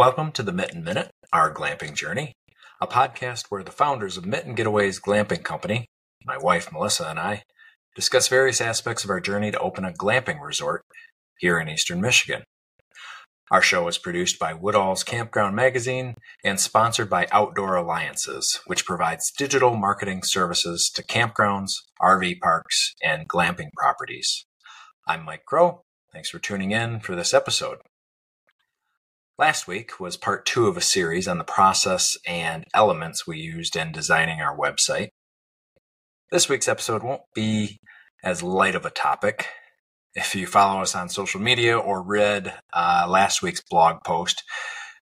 Welcome to the Mitten Minute, our glamping journey, a podcast where the founders of Mitten Getaways Glamping Company, my wife Melissa and I, discuss various aspects of our journey to open a glamping resort here in eastern Michigan. Our show is produced by Woodall's Campground Magazine and sponsored by Outdoor Alliances, which provides digital marketing services to campgrounds, RV parks, and glamping properties. I'm Mike Crowe. Thanks for tuning in for this episode. Last week was part two of a series on the process and elements we used in designing our website. This week's episode won't be as light of a topic. If you follow us on social media or read uh, last week's blog post,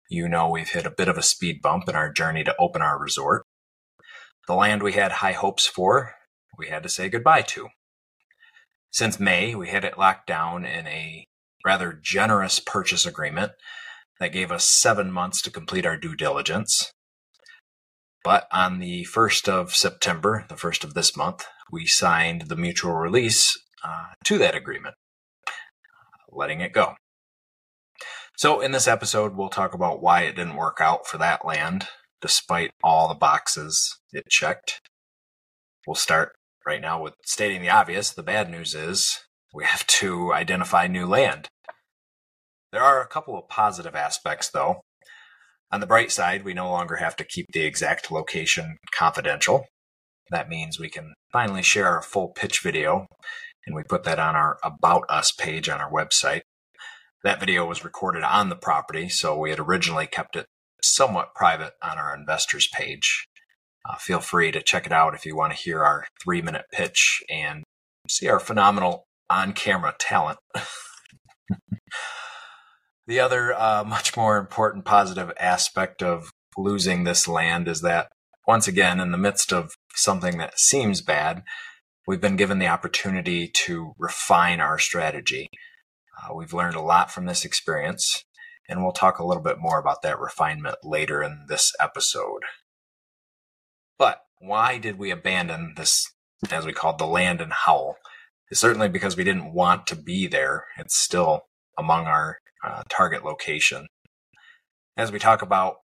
you know we've hit a bit of a speed bump in our journey to open our resort. The land we had high hopes for, we had to say goodbye to. Since May, we had it locked down in a rather generous purchase agreement that gave us seven months to complete our due diligence. But on the 1st of September, the 1st of this month, we signed the mutual release uh, to that agreement, letting it go. So, in this episode, we'll talk about why it didn't work out for that land, despite all the boxes it checked. We'll start right now with stating the obvious. The bad news is we have to identify new land. There are a couple of positive aspects, though. On the bright side, we no longer have to keep the exact location confidential. That means we can finally share our full pitch video, and we put that on our About Us page on our website. That video was recorded on the property, so we had originally kept it somewhat private on our investors page. Uh, feel free to check it out if you want to hear our three minute pitch and see our phenomenal on camera talent. The other uh, much more important positive aspect of losing this land is that, once again, in the midst of something that seems bad, we've been given the opportunity to refine our strategy. Uh, we've learned a lot from this experience, and we'll talk a little bit more about that refinement later in this episode. But why did we abandon this, as we called the land in Howell? It's certainly because we didn't want to be there. It's still among our uh, target location. As we talk about,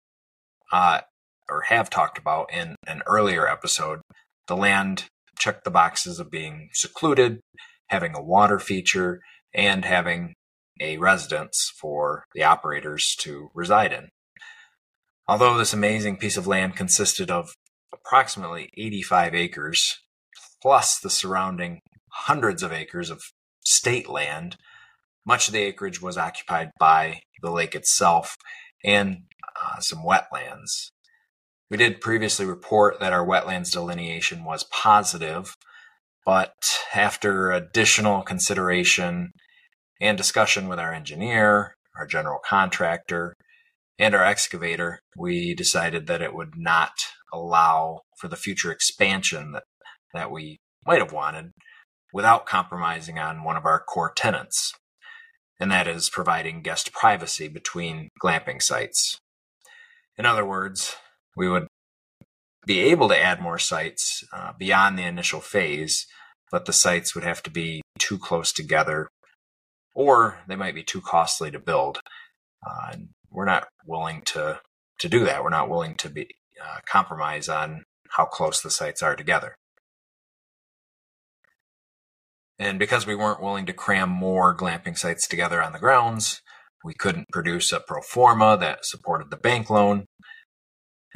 uh, or have talked about in an earlier episode, the land checked the boxes of being secluded, having a water feature, and having a residence for the operators to reside in. Although this amazing piece of land consisted of approximately 85 acres, plus the surrounding hundreds of acres of state land, much of the acreage was occupied by the lake itself and uh, some wetlands. We did previously report that our wetlands delineation was positive, but after additional consideration and discussion with our engineer, our general contractor, and our excavator, we decided that it would not allow for the future expansion that, that we might have wanted without compromising on one of our core tenants and that is providing guest privacy between glamping sites. In other words, we would be able to add more sites uh, beyond the initial phase, but the sites would have to be too close together or they might be too costly to build. Uh, and we're not willing to, to do that. We're not willing to be uh, compromise on how close the sites are together. And because we weren't willing to cram more glamping sites together on the grounds, we couldn't produce a pro forma that supported the bank loan.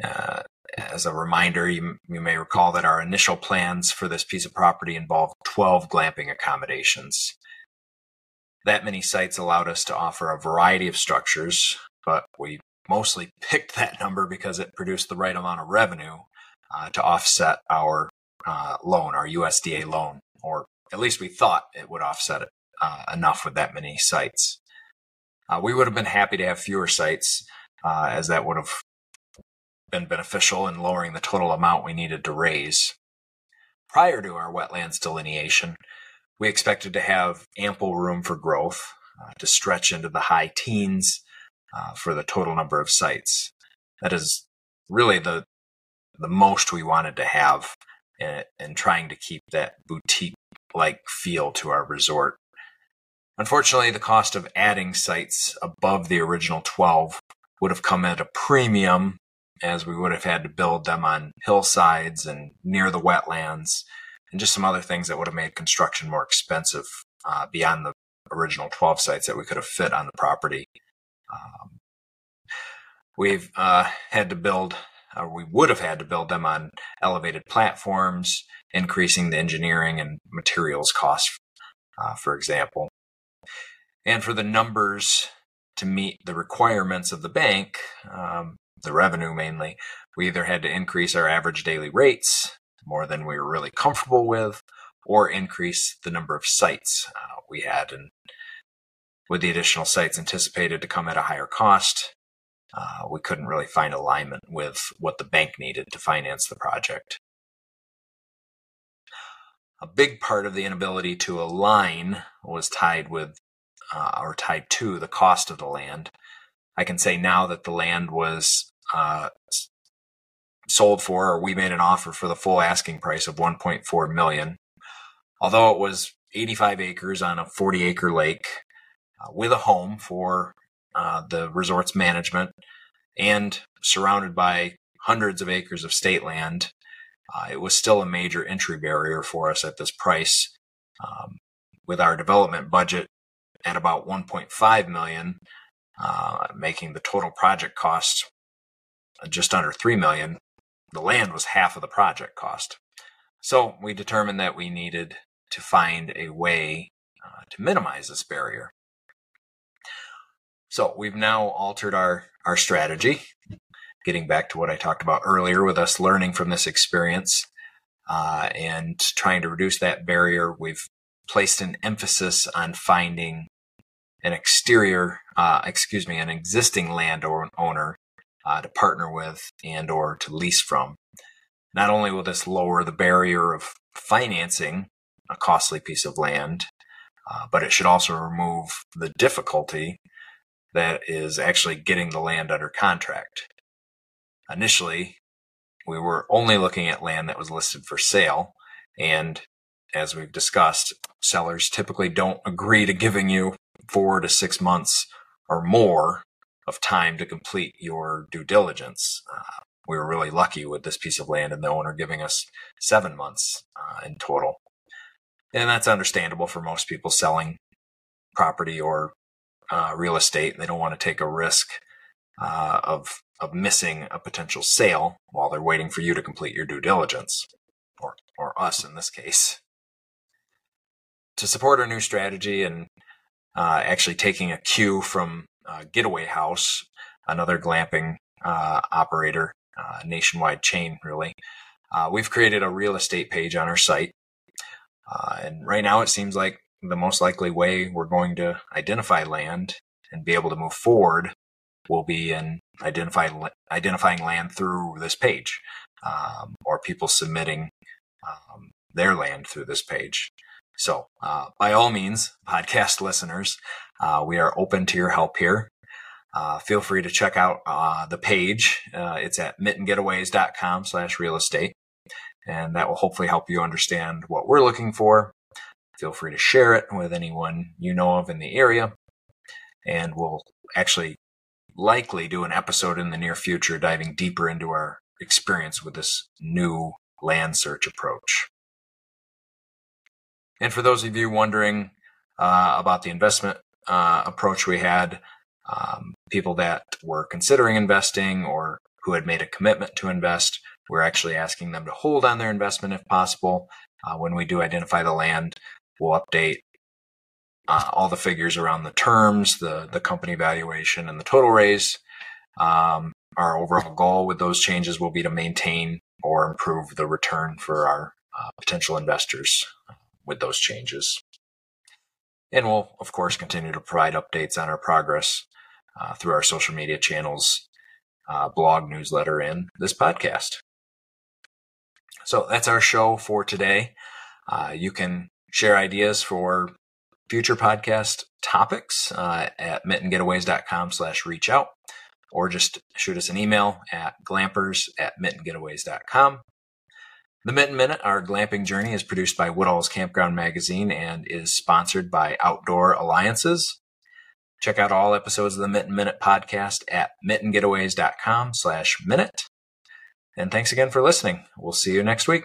Uh, as a reminder, you, you may recall that our initial plans for this piece of property involved 12 glamping accommodations. That many sites allowed us to offer a variety of structures, but we mostly picked that number because it produced the right amount of revenue uh, to offset our uh, loan, our USDA loan, or at least we thought it would offset it uh, enough with that many sites. Uh, we would have been happy to have fewer sites, uh, as that would have been beneficial in lowering the total amount we needed to raise. Prior to our wetlands delineation, we expected to have ample room for growth uh, to stretch into the high teens uh, for the total number of sites. That is really the the most we wanted to have in, in trying to keep that boutique like feel to our resort. Unfortunately, the cost of adding sites above the original 12 would have come at a premium as we would have had to build them on hillsides and near the wetlands and just some other things that would have made construction more expensive uh, beyond the original 12 sites that we could have fit on the property. Um, we've uh, had to build, or we would have had to build them on elevated platforms, increasing the engineering and materials costs, uh, for example. And for the numbers to meet the requirements of the bank, um, the revenue mainly, we either had to increase our average daily rates more than we were really comfortable with, or increase the number of sites uh, we had. And with the additional sites anticipated to come at a higher cost, uh, we couldn't really find alignment with what the bank needed to finance the project. A big part of the inability to align was tied with, uh, or tied to, the cost of the land. I can say now that the land was uh, sold for, or we made an offer for the full asking price of 1.4 million. Although it was 85 acres on a 40 acre lake uh, with a home for uh, the resort's management and surrounded by hundreds of acres of state land, uh, it was still a major entry barrier for us at this price. Um, with our development budget at about 1.5 million, uh, making the total project cost just under 3 million, the land was half of the project cost. So we determined that we needed to find a way uh, to minimize this barrier. So we've now altered our, our strategy, getting back to what I talked about earlier with us learning from this experience uh, and trying to reduce that barrier. We've placed an emphasis on finding an exterior, uh, excuse me, an existing landowner uh, to partner with and or to lease from. Not only will this lower the barrier of financing a costly piece of land, uh, but it should also remove the difficulty that is actually getting the land under contract. Initially, we were only looking at land that was listed for sale, and as we've discussed, sellers typically don't agree to giving you four to six months or more of time to complete your due diligence. Uh, we were really lucky with this piece of land and the owner giving us seven months uh, in total. And that's understandable for most people selling property or uh, real estate. They don't want to take a risk uh, of of missing a potential sale while they're waiting for you to complete your due diligence, or or us in this case. To support our new strategy and uh, actually taking a cue from uh, Getaway House, another glamping uh, operator, uh, nationwide chain, really. Uh, we've created a real estate page on our site. Uh, and right now it seems like the most likely way we're going to identify land and be able to move forward will be in identify, identifying land through this page um, or people submitting um, their land through this page. So, uh, by all means, podcast listeners, uh, we are open to your help here. Uh, feel free to check out uh, the page. Uh, it's at mittengetaways.com slash real estate. And that will hopefully help you understand what we're looking for. Feel free to share it with anyone you know of in the area. And we'll actually likely do an episode in the near future diving deeper into our experience with this new land search approach. And for those of you wondering uh, about the investment uh, approach we had, um, people that were considering investing or who had made a commitment to invest, we're actually asking them to hold on their investment if possible. Uh, when we do identify the land, we'll update uh, all the figures around the terms, the the company valuation, and the total raise. Um, our overall goal with those changes will be to maintain or improve the return for our uh, potential investors with those changes. And we'll, of course, continue to provide updates on our progress uh, through our social media channels, uh, blog, newsletter, and this podcast. So that's our show for today. Uh, you can share ideas for future podcast topics uh, at mittengetaways.com slash reach out or just shoot us an email at glampers at mittengetaways.com. The Mitten Minute, our glamping journey, is produced by Woodall's Campground Magazine and is sponsored by Outdoor Alliances. Check out all episodes of the Mitten Minute podcast at mittengetaways.com slash minute. And thanks again for listening. We'll see you next week.